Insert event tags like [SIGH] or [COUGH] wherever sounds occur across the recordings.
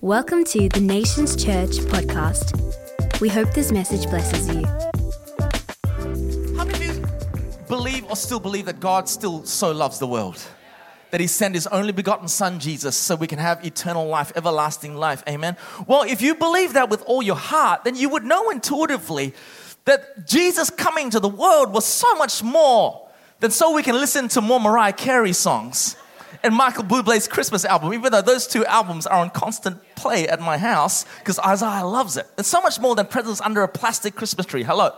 Welcome to the Nations Church podcast. We hope this message blesses you. How many of you believe or still believe that God still so loves the world? That He sent His only begotten Son, Jesus, so we can have eternal life, everlasting life. Amen. Well, if you believe that with all your heart, then you would know intuitively that Jesus coming to the world was so much more than so we can listen to more Mariah Carey songs and Michael Bublé's Christmas album, even though those two albums are on constant play at my house because Isaiah loves it. It's so much more than presents under a plastic Christmas tree. Hello,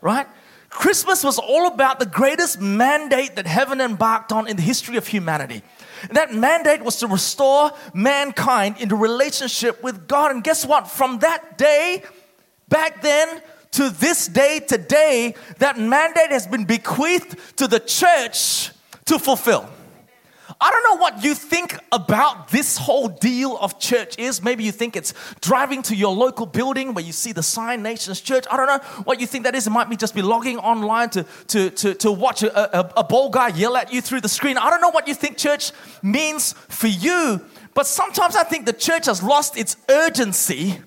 right? Christmas was all about the greatest mandate that heaven embarked on in the history of humanity. And that mandate was to restore mankind into relationship with God. And guess what? From that day, back then, to this day, today, that mandate has been bequeathed to the church to fulfill. I don't know what you think about this whole deal of church is. Maybe you think it's driving to your local building where you see the sign Nations Church. I don't know what you think that is. It might be just be logging online to, to, to, to watch a, a, a bald guy yell at you through the screen. I don't know what you think church means for you. But sometimes I think the church has lost its urgency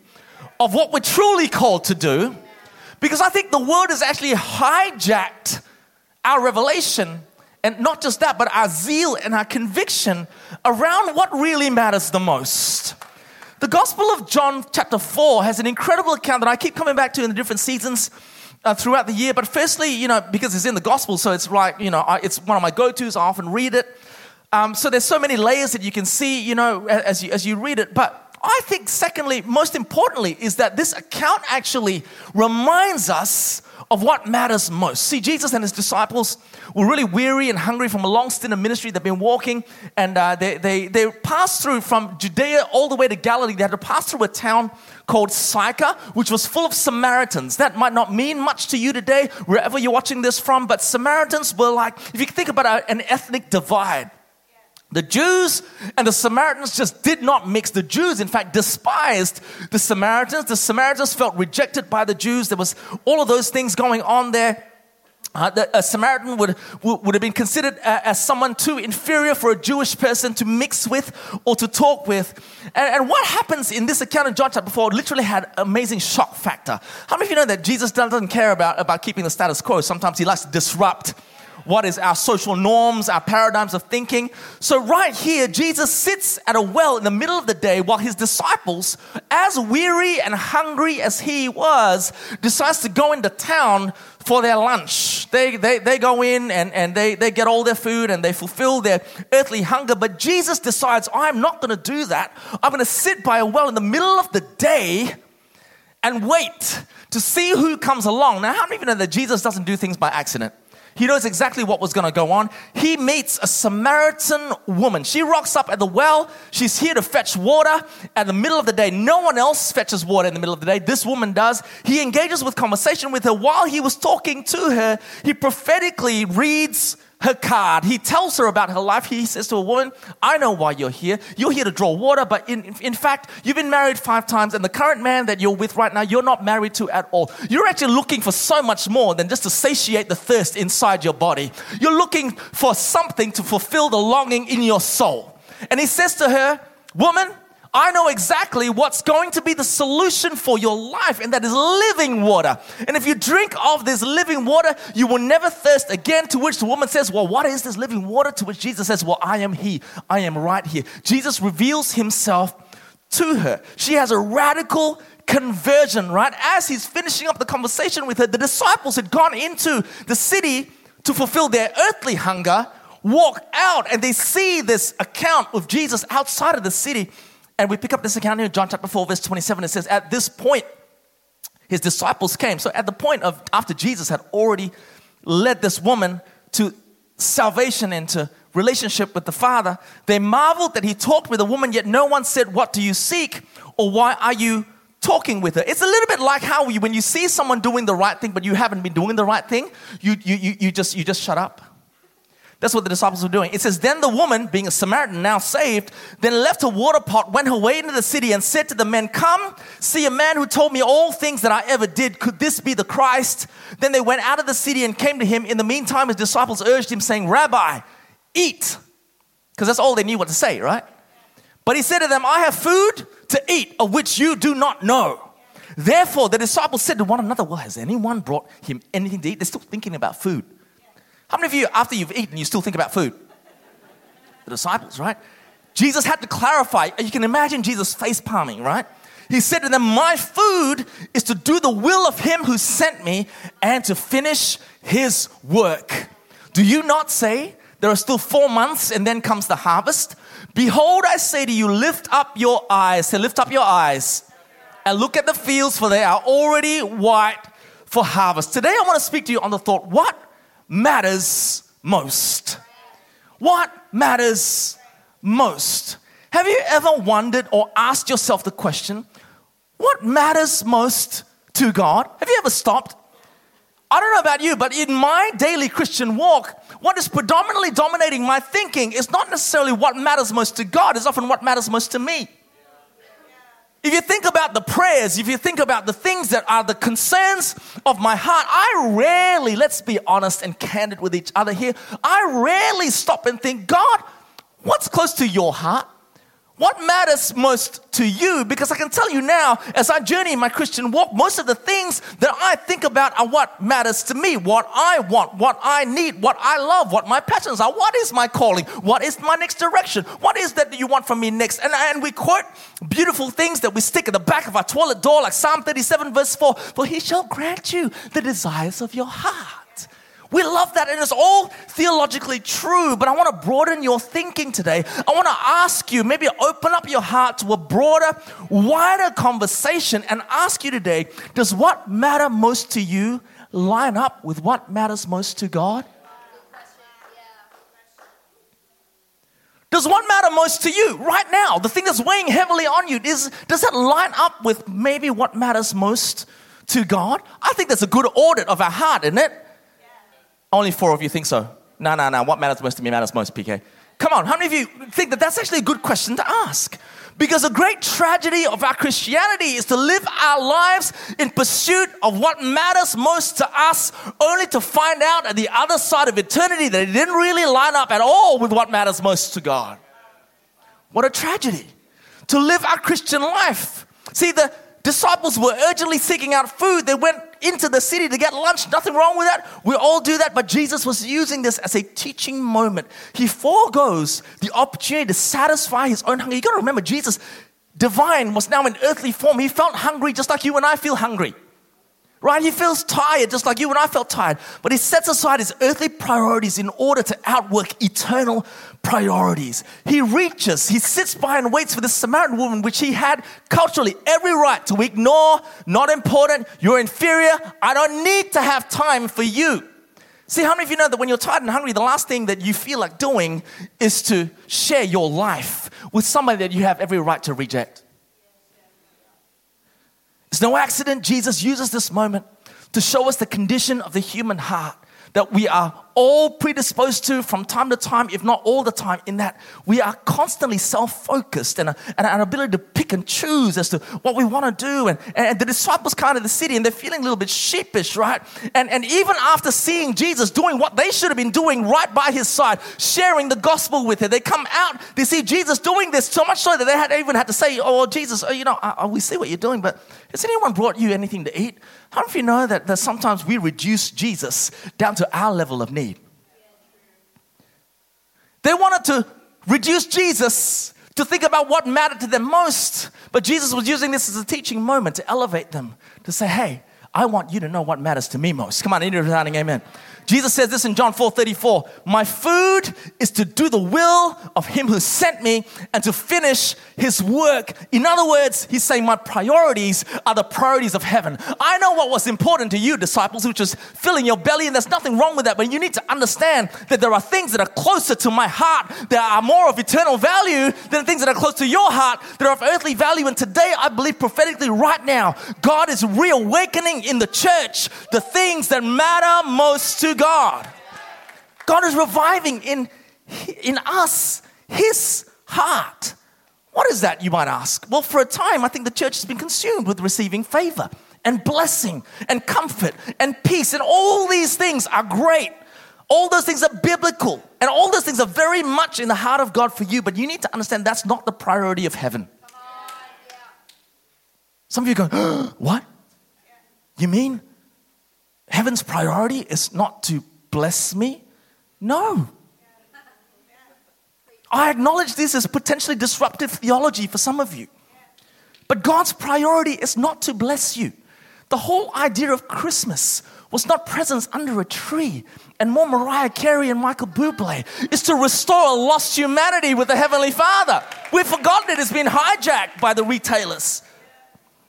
of what we're truly called to do because I think the world has actually hijacked our revelation and not just that, but our zeal and our conviction around what really matters the most. The Gospel of John, chapter 4, has an incredible account that I keep coming back to in the different seasons uh, throughout the year. But firstly, you know, because it's in the Gospel, so it's like, you know, I, it's one of my go tos. I often read it. Um, so there's so many layers that you can see, you know, as you, as you read it. But I think, secondly, most importantly, is that this account actually reminds us of what matters most. See, Jesus and his disciples were really weary and hungry from a long stint of ministry. They've been walking and uh, they, they, they passed through from Judea all the way to Galilee. They had to pass through a town called Sychar, which was full of Samaritans. That might not mean much to you today, wherever you're watching this from, but Samaritans were like, if you think about an ethnic divide, the Jews and the Samaritans just did not mix. The Jews, in fact, despised the Samaritans. The Samaritans felt rejected by the Jews. There was all of those things going on there. Uh, the, a Samaritan would, would, have been considered uh, as someone too inferior for a Jewish person to mix with or to talk with. And, and, what happens in this account of John chapter 4 literally had amazing shock factor. How many of you know that Jesus doesn't care about, about keeping the status quo? Sometimes he likes to disrupt what is our social norms, our paradigms of thinking. So, right here, Jesus sits at a well in the middle of the day while his disciples, as weary and hungry as he was, decides to go into town for their lunch. They, they, they go in and, and they, they get all their food and they fulfill their earthly hunger. But Jesus decides, I'm not going to do that. I'm going to sit by a well in the middle of the day and wait to see who comes along. Now, how many of you know that Jesus doesn't do things by accident? He knows exactly what was going to go on. He meets a Samaritan woman. She rocks up at the well. She's here to fetch water at the middle of the day. No one else fetches water in the middle of the day. This woman does. He engages with conversation with her. While he was talking to her, he prophetically reads her card. He tells her about her life. He says to a woman, I know why you're here. You're here to draw water, but in, in fact, you've been married five times, and the current man that you're with right now, you're not married to at all. You're actually looking for so much more than just to satiate the thirst inside your body. You're looking for something to fulfill the longing in your soul. And he says to her, Woman, I know exactly what's going to be the solution for your life, and that is living water. And if you drink of this living water, you will never thirst again. To which the woman says, Well, what is this living water? To which Jesus says, Well, I am He. I am right here. Jesus reveals Himself to her. She has a radical conversion, right? As he's finishing up the conversation with her, the disciples had gone into the city to fulfill their earthly hunger, walk out, and they see this account of Jesus outside of the city and we pick up this account here in John chapter 4, verse 27. It says, At this point, his disciples came. So at the point of after Jesus had already led this woman to salvation and to relationship with the Father, they marveled that he talked with a woman, yet no one said, What do you seek? or why are you talking with her? It's a little bit like how you, when you see someone doing the right thing, but you haven't been doing the right thing, you, you, you, you, just, you just shut up. That's what the disciples were doing. It says, Then the woman, being a Samaritan, now saved, then left her water pot, went her way into the city, and said to the men, Come, see a man who told me all things that I ever did. Could this be the Christ? Then they went out of the city and came to him. In the meantime, his disciples urged him, saying, Rabbi, eat. Because that's all they knew what to say, right? But he said to them, I have food to eat of which you do not know. Therefore, the disciples said to one another, Well, has anyone brought him anything to eat? They're still thinking about food. How many of you, after you've eaten, you still think about food? The disciples, right? Jesus had to clarify. You can imagine Jesus face palming, right? He said to them, My food is to do the will of him who sent me and to finish his work. Do you not say, There are still four months and then comes the harvest? Behold, I say to you, lift up your eyes. Say, lift up your eyes and look at the fields, for they are already white for harvest. Today, I want to speak to you on the thought what matters most? What matters most? Have you ever wondered or asked yourself the question, what matters most to God? Have you ever stopped? I don't know about you, but in my daily Christian walk, what is predominantly dominating my thinking is not necessarily what matters most to God, it's often what matters most to me. If you think about the prayers, if you think about the things that are the concerns of my heart, I rarely, let's be honest and candid with each other here, I rarely stop and think, God, what's close to your heart? What matters most to you? Because I can tell you now, as I journey in my Christian walk, most of the things that I think about are what matters to me, what I want, what I need, what I love, what my passions are, what is my calling, what is my next direction, what is that you want from me next. And, and we quote beautiful things that we stick at the back of our toilet door, like Psalm 37, verse 4 For he shall grant you the desires of your heart. We love that, and it's all theologically true. But I want to broaden your thinking today. I want to ask you, maybe open up your heart to a broader, wider conversation and ask you today does what matter most to you line up with what matters most to God? Does what matter most to you right now? The thing that's weighing heavily on you is does that line up with maybe what matters most to God? I think that's a good audit of our heart, isn't it? Only four of you think so. No, no, no. What matters most to me matters most, PK. Come on, how many of you think that that's actually a good question to ask? Because a great tragedy of our Christianity is to live our lives in pursuit of what matters most to us, only to find out at the other side of eternity that it didn't really line up at all with what matters most to God. What a tragedy to live our Christian life. See, the disciples were urgently seeking out food. They went into the city to get lunch. Nothing wrong with that. We all do that. But Jesus was using this as a teaching moment. He foregoes the opportunity to satisfy his own hunger. You got to remember, Jesus, divine, was now in earthly form. He felt hungry just like you and I feel hungry. Right? He feels tired just like you and I felt tired. But he sets aside his earthly priorities in order to outwork eternal priorities. He reaches, he sits by and waits for this Samaritan woman, which he had culturally every right to ignore, not important, you're inferior, I don't need to have time for you. See, how many of you know that when you're tired and hungry, the last thing that you feel like doing is to share your life with somebody that you have every right to reject? It's no accident Jesus uses this moment to show us the condition of the human heart that we are all predisposed to from time to time, if not all the time, in that we are constantly self focused and, and an ability to pick and choose as to what we want to do. And, and the disciples come to the city and they're feeling a little bit sheepish, right? And, and even after seeing Jesus doing what they should have been doing right by his side, sharing the gospel with him, they come out, they see Jesus doing this so much so that they had even had to say, Oh, Jesus, oh, you know, we see what you're doing, but has anyone brought you anything to eat? How of you know that, that sometimes we reduce Jesus down to our level of need? They wanted to reduce Jesus to think about what mattered to them most, but Jesus was using this as a teaching moment to elevate them, to say, hey, I want you to know what matters to me most. Come on, in your amen. Jesus says this in John 4 34 My food is to do the will of him who sent me and to finish his work. In other words, he's saying, My priorities are the priorities of heaven. I know what was important to you, disciples, which is filling your belly, and there's nothing wrong with that, but you need to understand that there are things that are closer to my heart that are more of eternal value than things that are close to your heart that are of earthly value. And today, I believe prophetically, right now, God is reawakening in the church the things that matter most to God. God is reviving in, in us His heart. What is that, you might ask? Well, for a time, I think the church has been consumed with receiving favor and blessing and comfort and peace, and all these things are great. All those things are biblical, and all those things are very much in the heart of God for you, but you need to understand that's not the priority of heaven. Some of you go, [GASPS] What? You mean heaven's priority is not to bless me? No. I acknowledge this as potentially disruptive theology for some of you. But God's priority is not to bless you. The whole idea of Christmas was not presents under a tree and more Mariah Carey and Michael Bublé. is to restore a lost humanity with the Heavenly Father. We've forgotten it has been hijacked by the retailers.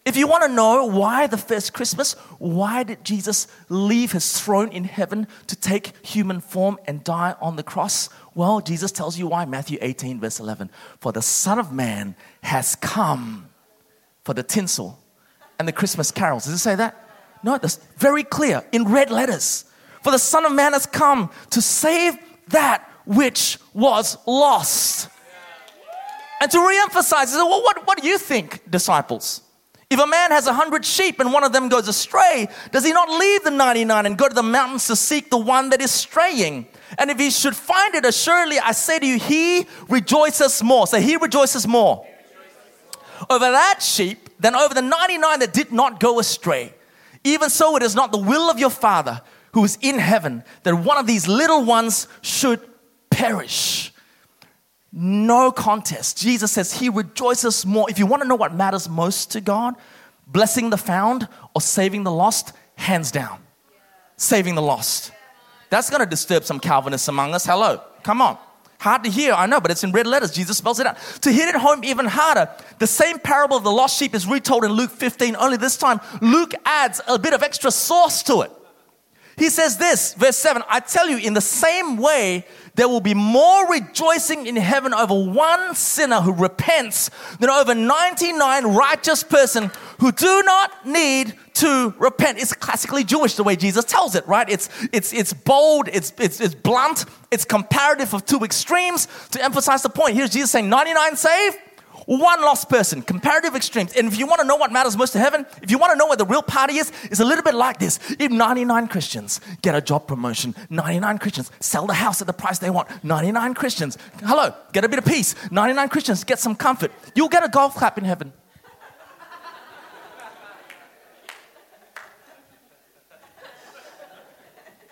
If you want to know why the first Christmas, why did Jesus leave his throne in heaven to take human form and die on the cross? Well, Jesus tells you why. Matthew 18, verse 11. For the Son of Man has come for the tinsel and the Christmas carols. Does it say that? No, that's very clear in red letters. For the Son of Man has come to save that which was lost. And to re-emphasize, well, what, what do you think, disciples? If a man has a hundred sheep and one of them goes astray, does he not leave the 99 and go to the mountains to seek the one that is straying? And if he should find it, assuredly I say to you, he rejoices more. So he rejoices more over that sheep than over the 99 that did not go astray. Even so, it is not the will of your Father who is in heaven that one of these little ones should perish. No contest. Jesus says he rejoices more. If you want to know what matters most to God, blessing the found or saving the lost, hands down. Saving the lost. That's going to disturb some Calvinists among us. Hello, come on. Hard to hear, I know, but it's in red letters. Jesus spells it out. To hit it home even harder, the same parable of the lost sheep is retold in Luke 15, only this time Luke adds a bit of extra sauce to it. He says this, verse 7 I tell you, in the same way, there will be more rejoicing in heaven over one sinner who repents than over 99 righteous person who do not need to repent. It's classically Jewish the way Jesus tells it, right? It's, it's, it's bold, it's, it's, it's blunt, it's comparative of two extremes to emphasize the point. Here's Jesus saying 99 saved, one lost person, comparative extremes. And if you want to know what matters most to heaven, if you want to know where the real party is, it's a little bit like this. If 99 Christians get a job promotion, 99 Christians sell the house at the price they want, 99 Christians, hello, get a bit of peace, 99 Christians get some comfort, you'll get a golf clap in heaven.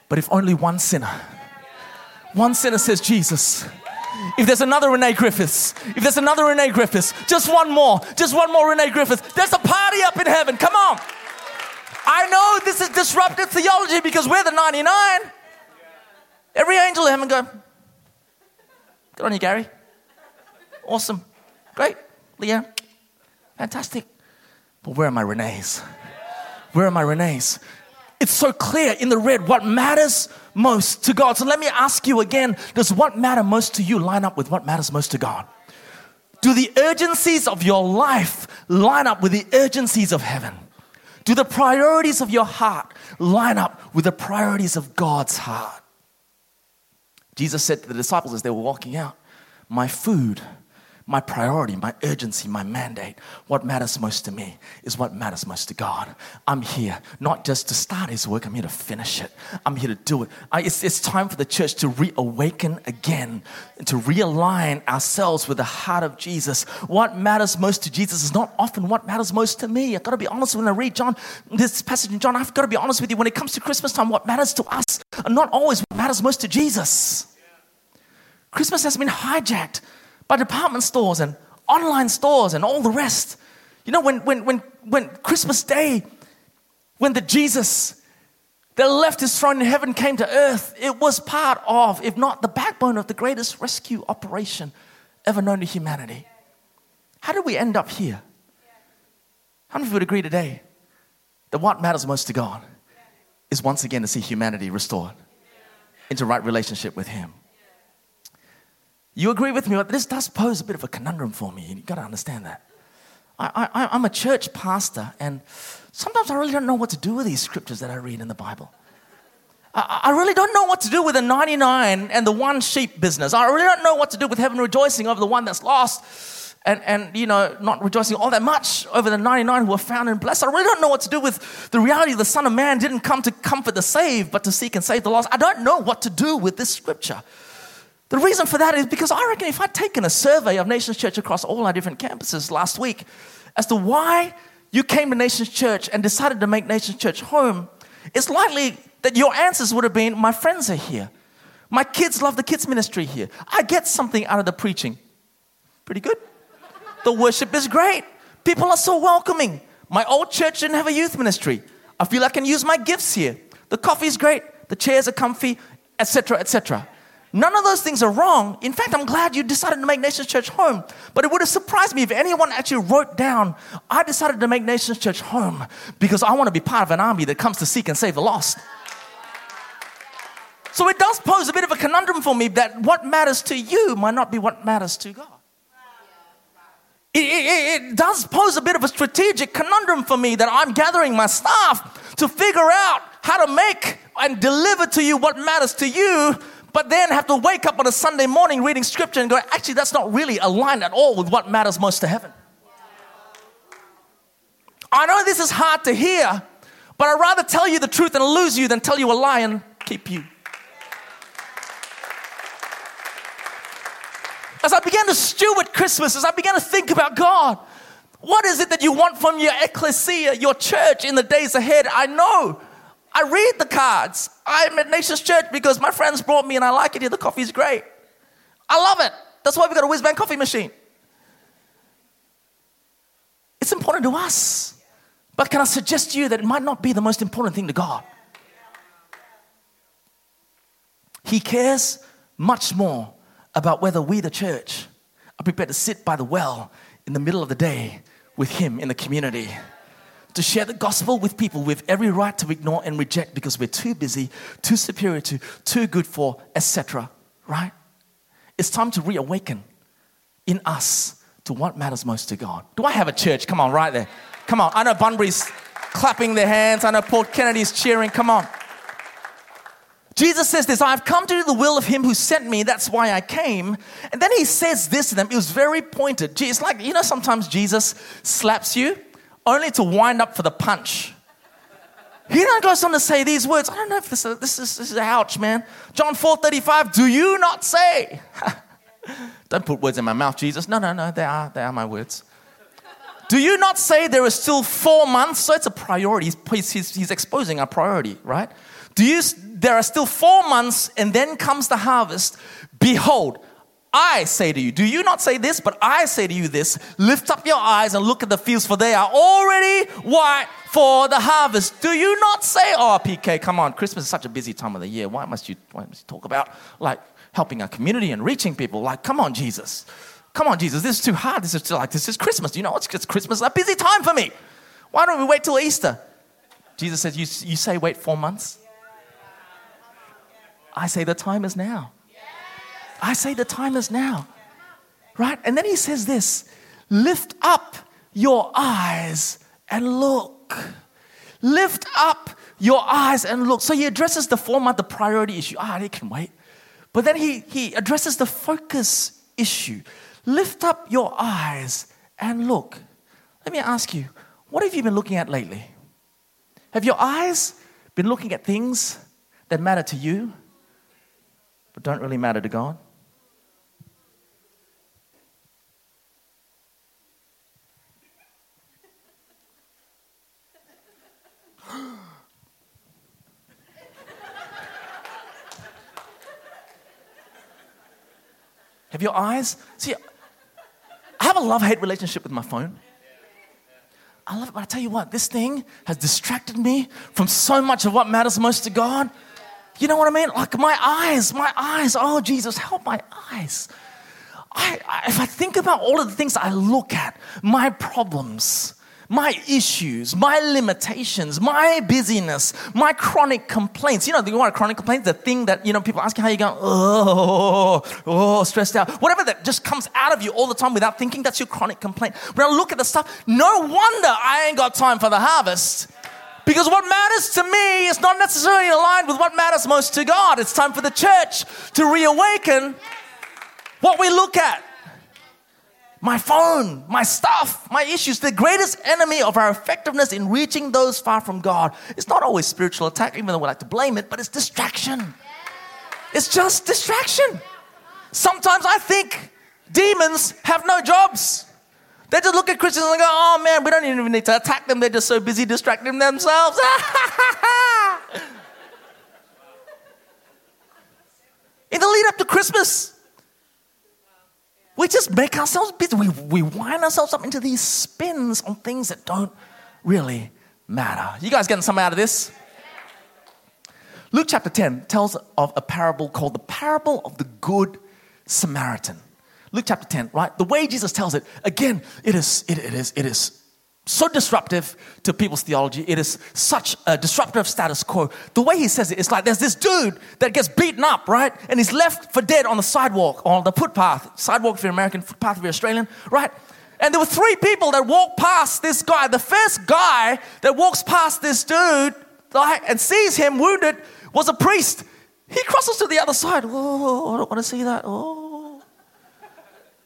But if only one sinner, one sinner says, Jesus, if there's another Renee Griffiths, if there's another Renee Griffiths, just one more, just one more Renee Griffiths, there's a party up in heaven. Come on. I know this is disruptive theology because we're the 99. Every angel in heaven go, good on you, Gary. Awesome. Great. Leah. Fantastic. But where are my Renees? Where are my Renees? It's so clear in the red what matters most to God. So let me ask you again does what matter most to you line up with what matters most to God? Do the urgencies of your life line up with the urgencies of heaven? Do the priorities of your heart line up with the priorities of God's heart? Jesus said to the disciples as they were walking out, My food my priority, my urgency, my mandate, what matters most to me is what matters most to God. I'm here not just to start His work, I'm here to finish it. I'm here to do it. I, it's, it's time for the church to reawaken again, and to realign ourselves with the heart of Jesus. What matters most to Jesus is not often what matters most to me. I've got to be honest when I read John, this passage in John, I've got to be honest with you. When it comes to Christmas time, what matters to us are not always what matters most to Jesus. Christmas has been hijacked by department stores and online stores and all the rest. You know, when, when, when, when Christmas Day, when the Jesus that left his throne in heaven came to earth, it was part of, if not the backbone of the greatest rescue operation ever known to humanity. How did we end up here? How many of you would agree today that what matters most to God is once again to see humanity restored into right relationship with Him? You agree with me? But this does pose a bit of a conundrum for me. You've got to understand that. I, I, I'm a church pastor, and sometimes I really don't know what to do with these scriptures that I read in the Bible. I, really don't know what to do with the 99 and the one sheep business. I really don't know what to do with heaven rejoicing over the one that's lost and, and you know, not rejoicing all that much over the 99 who are found and blessed. I really don't know what to do with the reality the Son of Man didn't come to comfort the saved, but to seek and save the lost. I don't know what to do with this scripture. The reason for that is because I reckon if I'd taken a survey of Nations Church across all our different campuses last week as to why you came to Nations Church and decided to make Nations Church home, it's likely that your answers would have been, My friends are here. My kids love the kids' ministry here. I get something out of the preaching. Pretty good. The worship is great. People are so welcoming. My old church didn't have a youth ministry. I feel I can use my gifts here. The coffee is great. The chairs are comfy, etc., etc. None of those things are wrong. In fact, I'm glad you decided to make Nations Church home. But it would have surprised me if anyone actually wrote down, I decided to make Nations Church home because I want to be part of an army that comes to seek and save the lost. So it does pose a bit of a conundrum for me that what matters to you might not be what matters to God. It, it, it, does pose a bit of a strategic conundrum for me that I'm gathering my staff to figure out how to make and deliver to you what matters to you, but then have to wake up on a Sunday morning reading scripture and go, actually, that's not really aligned at all with what matters most to heaven. I know this is hard to hear, but I'd rather tell you the truth and lose you than tell you a lie and keep you. As I began to steward Christmas, as I began to think about God, what is it that you want from your ecclesia, your church in the days ahead? I know. I read the cards. I'm at Nations Church because my friends brought me and I like it here. The coffee's great. I love it. That's why we got a whiz bang coffee machine. It's important to us. But can I suggest to you that it might not be the most important thing to God? He cares much more about whether we, the church, are prepared to sit by the well in the middle of the day with Him in the community. To share the gospel with people with every right to ignore and reject because we're too busy, too superior to, too good for, etc. Right? It's time to reawaken in us to what matters most to God. Do I have a church? Come on, right there. Come on. I know Bunbury's clapping their hands. I know Port Kennedy's cheering. Come on. Jesus says this I've come to do the will of him who sent me. That's why I came. And then he says this to them. It was very pointed. It's like, you know, sometimes Jesus slaps you only to wind up for the punch. He then goes on to say these words. I don't know if this is, this is, this is ouch, man. John 4.35, do you not say? [LAUGHS] don't put words in my mouth, Jesus. No, no, no, they are, they are my words. Do you not say there is still four months? So it's a priority. He's, he's, he's exposing a priority, right? Do you, there are still four months and then comes the harvest. Behold, I say to you, do you not say this, but I say to you this lift up your eyes and look at the fields, for they are already white for the harvest. Do you not say, oh, PK, come on, Christmas is such a busy time of the year. Why must you, why must you talk about like helping our community and reaching people? Like, come on, Jesus. Come on, Jesus, this is too hard. This is like, this is Christmas. You know, it's, it's Christmas, a busy time for me. Why don't we wait till Easter? Jesus says, you, you say wait four months? I say the time is now. I say the time is now. Right? And then he says this lift up your eyes and look. Lift up your eyes and look. So he addresses the format, the priority issue. Ah, they can wait. But then he, he addresses the focus issue. Lift up your eyes and look. Let me ask you, what have you been looking at lately? Have your eyes been looking at things that matter to you? but don't really matter to God? Your eyes? See, I have a love hate relationship with my phone. I love it, but I tell you what, this thing has distracted me from so much of what matters most to God. You know what I mean? Like my eyes, my eyes. Oh, Jesus, help my eyes. I, I, if I think about all of the things I look at, my problems, my issues, my limitations, my busyness, my chronic complaints. You know, the what chronic complaints, the thing that, you know, people ask you how you go, oh, oh, oh, stressed out. Whatever that just comes out of you all the time without thinking, that's your chronic complaint. When I look at the stuff, no wonder I ain't got time for the harvest because what matters to me is not necessarily aligned with what matters most to God. It's time for the church to reawaken what we look at. My phone, my stuff, my issues. The greatest enemy of our effectiveness in reaching those far from God is not always spiritual attack, even though we like to blame it, but it's distraction. It's just distraction. Sometimes I think demons have no jobs. They just look at Christians and go, oh man, we don't even need to attack them. They're just so busy distracting themselves. [LAUGHS] In the lead up to Christmas, we just make ourselves busy. We, we wind ourselves up into these spins on things that don't really matter. You guys getting something out of this? Luke chapter 10 tells of a parable called the parable of the Good Samaritan. Luke chapter 10, right? The way Jesus tells it, again, it is, it, it is, it is so disruptive to people's theology. It is such a disruptive status quo. The way he says it, it's like there's this dude that gets beaten up, right? And he's left for dead on the sidewalk, on the footpath. Sidewalk if you're American, footpath if you're Australian, right? And there were three people that walked past this guy. The first guy that walks past this dude like, and sees him wounded was a priest. He crosses to the other side. Oh, I don't want to see that. Oh.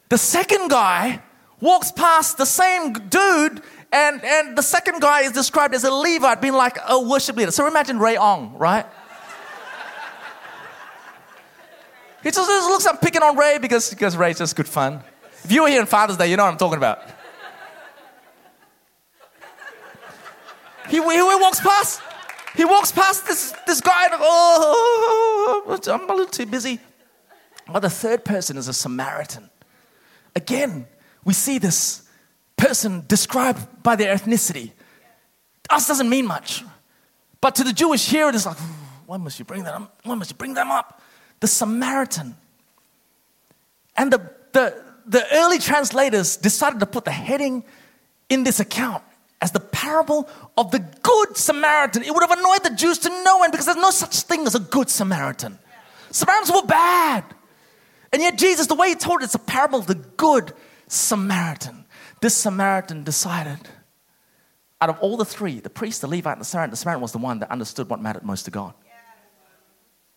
The second guy walks past the same dude, and, and the second guy is described as a Levite, being like a worship leader. So imagine Ray Ong, right? He just, just looks, I'm picking on Ray because, because Ray's just good fun. If you were here on Father's Day, you know what I'm talking about. He, he walks past. He walks past this, this guy, and oh, I'm a little too busy. But the third person is a Samaritan. Again, we see this person described by their ethnicity. Us doesn't mean much. But to the Jewish here, it is like, why must you bring that up? Why must you bring them up? The Samaritan. And the, the, the early translators decided to put the heading in this account as the parable of the good Samaritan. It would have annoyed the Jews to no end because there's no such thing as a good Samaritan. Samaritans were bad. And yet, Jesus, the way he told it, it's a parable of the good Samaritan. This Samaritan decided, out of all the three, the priest, the Levite, and the Samaritan, the Samaritan was the one that understood what mattered most to God.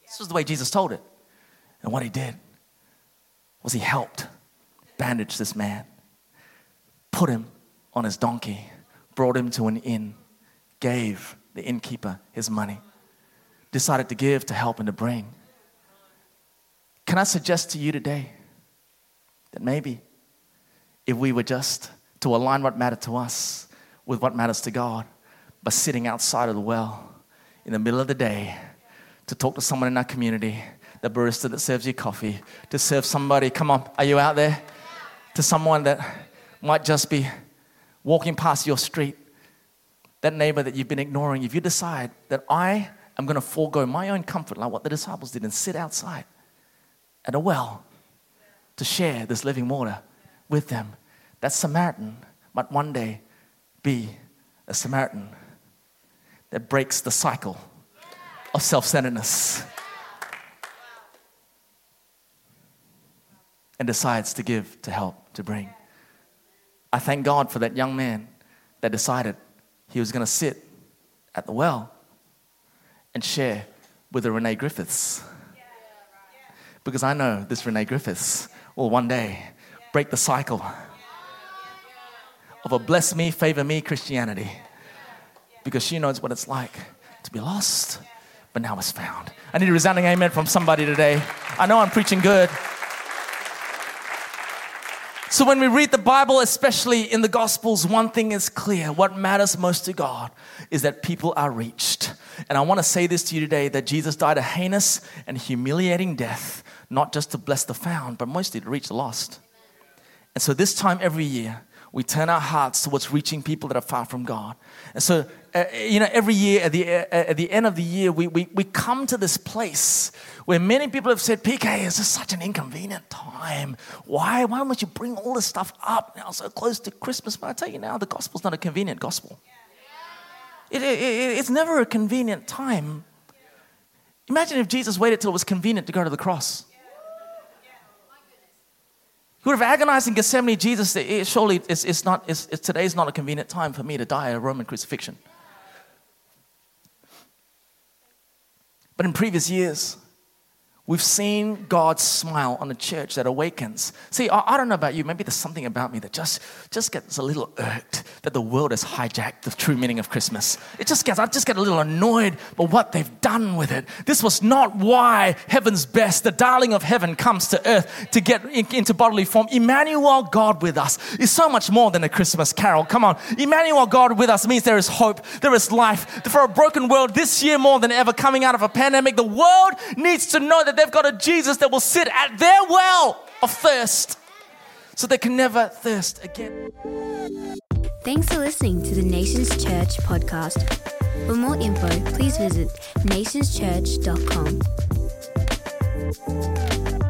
This was the way Jesus told it. And what he did was he helped bandage this man, put him on his donkey, brought him to an inn, gave the innkeeper his money, decided to give, to help, and to bring. Can I suggest to you today that maybe if we were just to align what mattered to us with what matters to God by sitting outside of the well in the middle of the day to talk to someone in our community, the barista that serves you coffee, to serve somebody, come on, are you out there? To someone that might just be walking past your street, that neighbor that you've been ignoring, if you decide that I am going to forego my own comfort, like what the disciples did, and sit outside at a well to share this living water with them, that Samaritan might one day be a Samaritan that breaks the cycle of self centeredness and decides to give, to help, to bring. I thank God for that young man that decided he was going to sit at the well and share with the Renee Griffiths. Because I know this Renee Griffiths will one day break the cycle of a bless me, favor me Christianity. Because she knows what it's like to be lost, but now is found. I need a resounding amen from somebody today. I know I'm preaching good. So, when we read the Bible, especially in the Gospels, one thing is clear. What matters most to God is that people are reached. And I want to say this to you today that Jesus died a heinous and humiliating death, not just to bless the found, but mostly to reach the lost. And so, this time every year, we turn our hearts towards reaching people that are far from God. And so, uh, you know, every year at the, uh, at the end of the year, we, we, we come to this place where many people have said, PK, it's just such an inconvenient time. Why? Why don't you bring all this stuff up now so close to Christmas? But I tell you now, the gospel's not a convenient gospel. It, it, it's never a convenient time. Imagine if Jesus waited till it was convenient to go to the cross. He would have agonized in Gethsemane, Jesus, surely it's, it's not, it's, it's, today's not a convenient time for me to die a Roman crucifixion. But in previous years, We've seen God smile on a church that awakens. See, I, I, don't know about you, maybe there's something about me that just, just gets a little irked that the world has hijacked the true meaning of Christmas. It just gets, I just get a little annoyed by what they've done with it. This was not why heaven's best, the darling of heaven, comes to earth to get in, into bodily form. Emmanuel, God with us, is so much more than a Christmas carol. Come on. Emmanuel, God with us means there is hope, there is life. For a broken world this year more than ever coming out of a pandemic, the world needs to know that that they've got a Jesus that will sit at their well of thirst so they can never thirst again. Thanks for listening to the Nations Church podcast. For more info, please visit nationschurch.com.